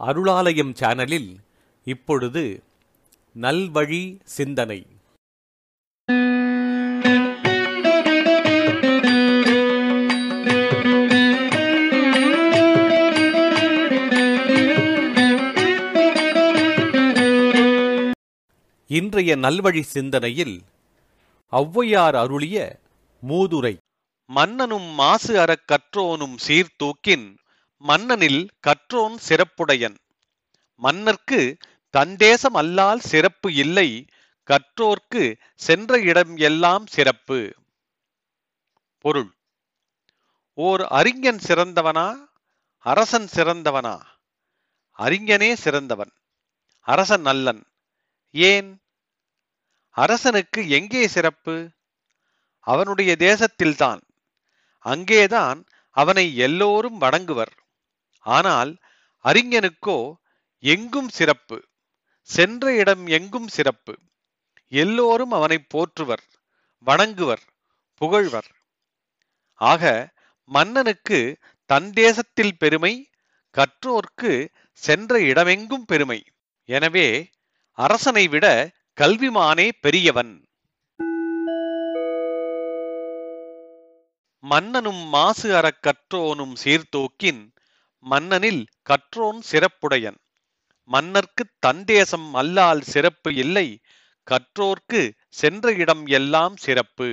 அருளாலயம் சேனலில் இப்பொழுது நல்வழி சிந்தனை. இன்றைய நல்வழி சிந்தனையில் ஔவையார் அருளிய மூதுரை. மன்னனும் மாசு அறக் கற்றோனும் சீர்தூக்கின் மன்னனில் கற்றோன் சிறப்புடையன். மன்னர்க்கு தந்தேசம் அல்லால் சிறப்பு இல்லை கற்றோர்க்கு சென்ற இடம் எல்லாம் சிறப்பு. பொருள். ஓர் அறிஞன் சிறந்தவனா அரசன் சிறந்தவனா? அறிஞனே சிறந்தவன் அரசன் நல்லன். ஏன்? அரசனுக்கு எங்கே சிறப்பு? அவனுடைய தேசத்தில்தான். அங்கேதான் அவனை எல்லோரும் வணங்குவர். ஆனால் அறிஞனுக்கோ எங்கும் சிறப்பு. சென்ற இடம் எங்கும் சிறப்பு. எல்லோரும் அவனை போற்றுவர் வணங்குவர் புகழ்வர். ஆக மன்னனுக்கு தன் தேசத்தில் பெருமை கற்றோர்க்கு சென்ற இடமெங்கும் பெருமை. எனவே அரசனை விட கல்விமானே பெரியவன். மன்னனும் மாசு அறக் கற்றோனும் சீர்தூக்கின் மன்னனில் கற்றோன் சிறப்புடையன். மன்னர்க்கு தந்தேசம் அல்லால் சிறப்பு இல்லை கற்றோர்க்கு சென்ற இடம் எல்லாம் சிறப்பு.